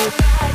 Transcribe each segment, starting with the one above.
Bye.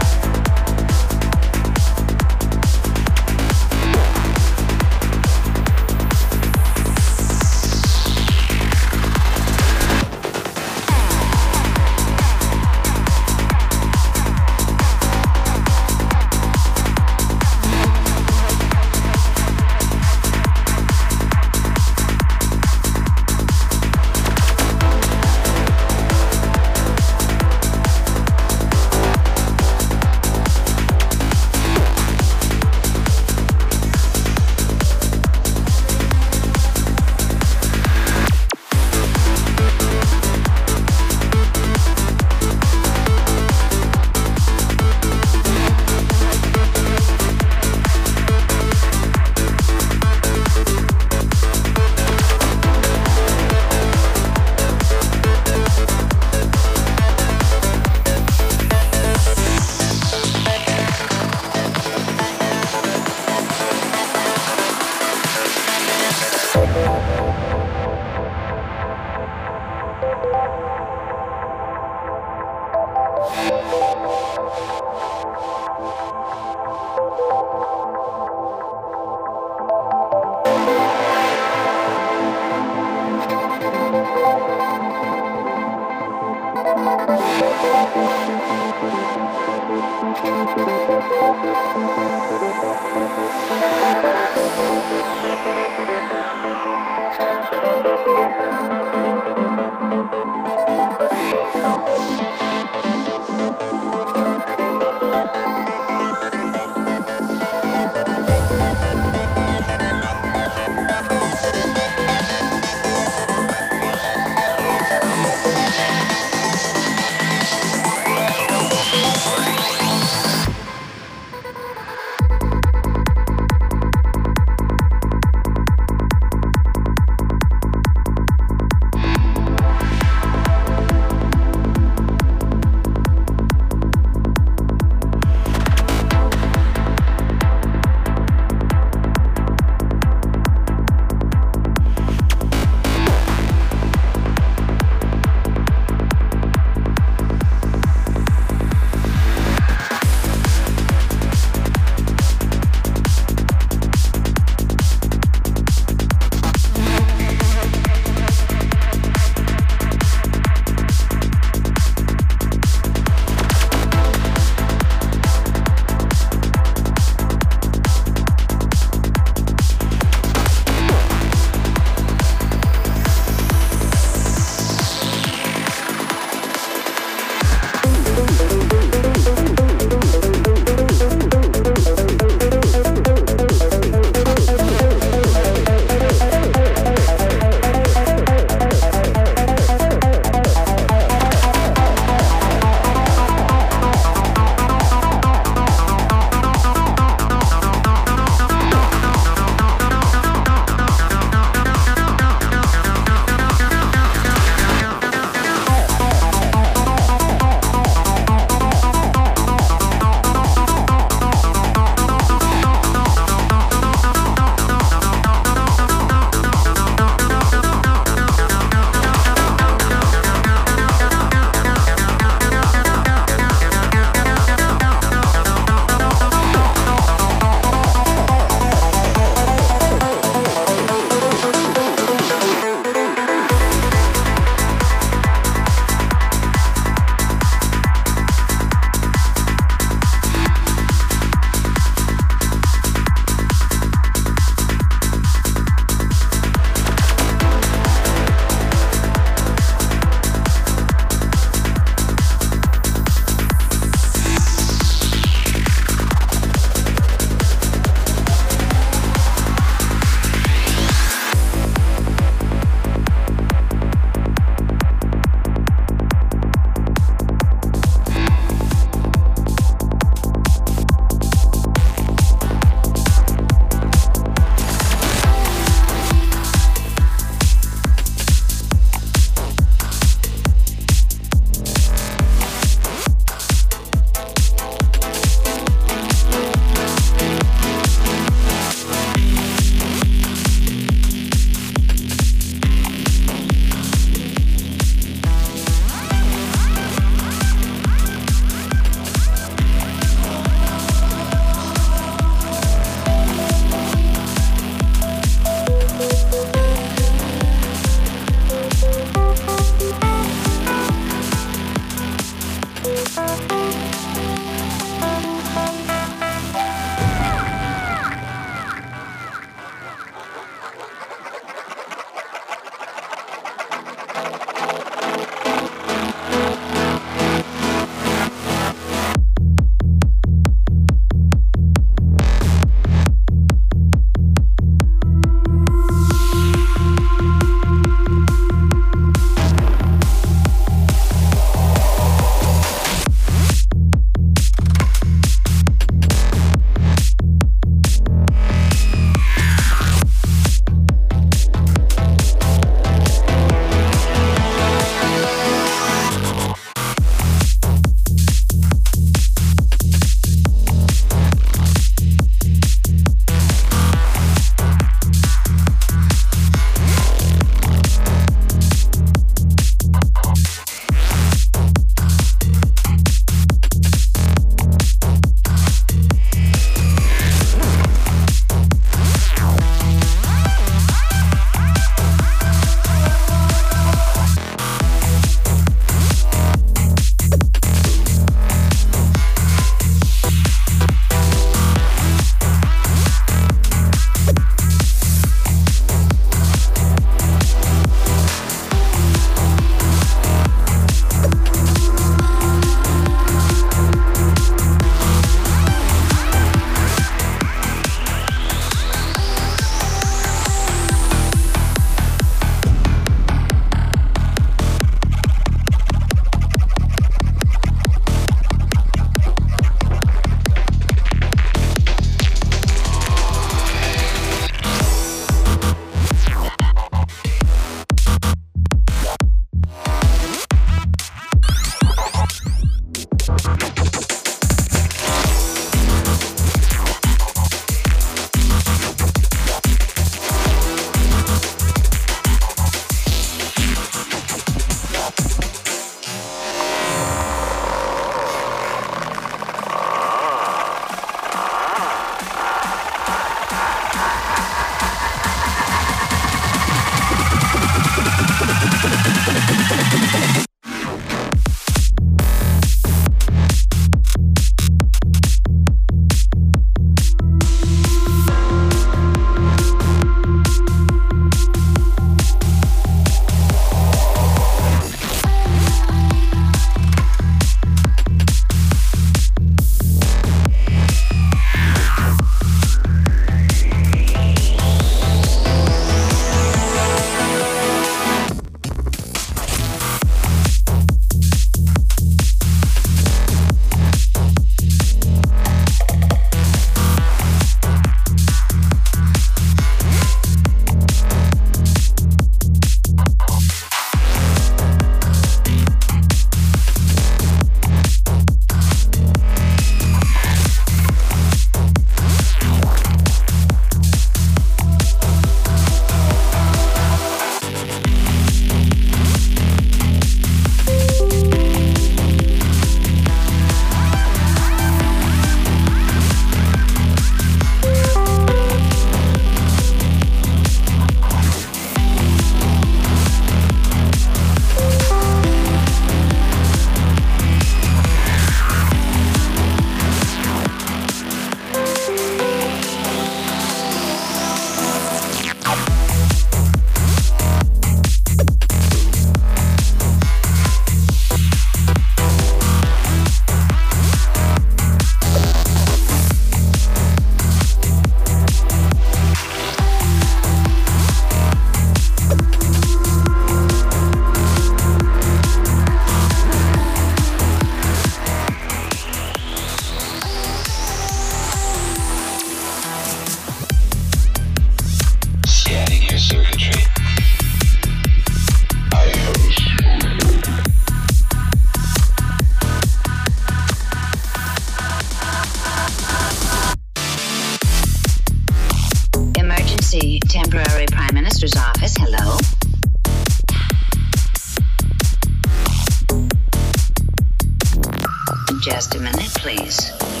Just a minute, please.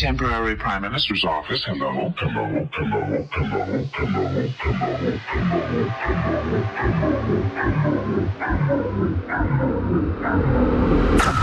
temporary prime minister's office. Hello, hello, hello, hello, hello, hello, hello, hello, hello, hello, hello.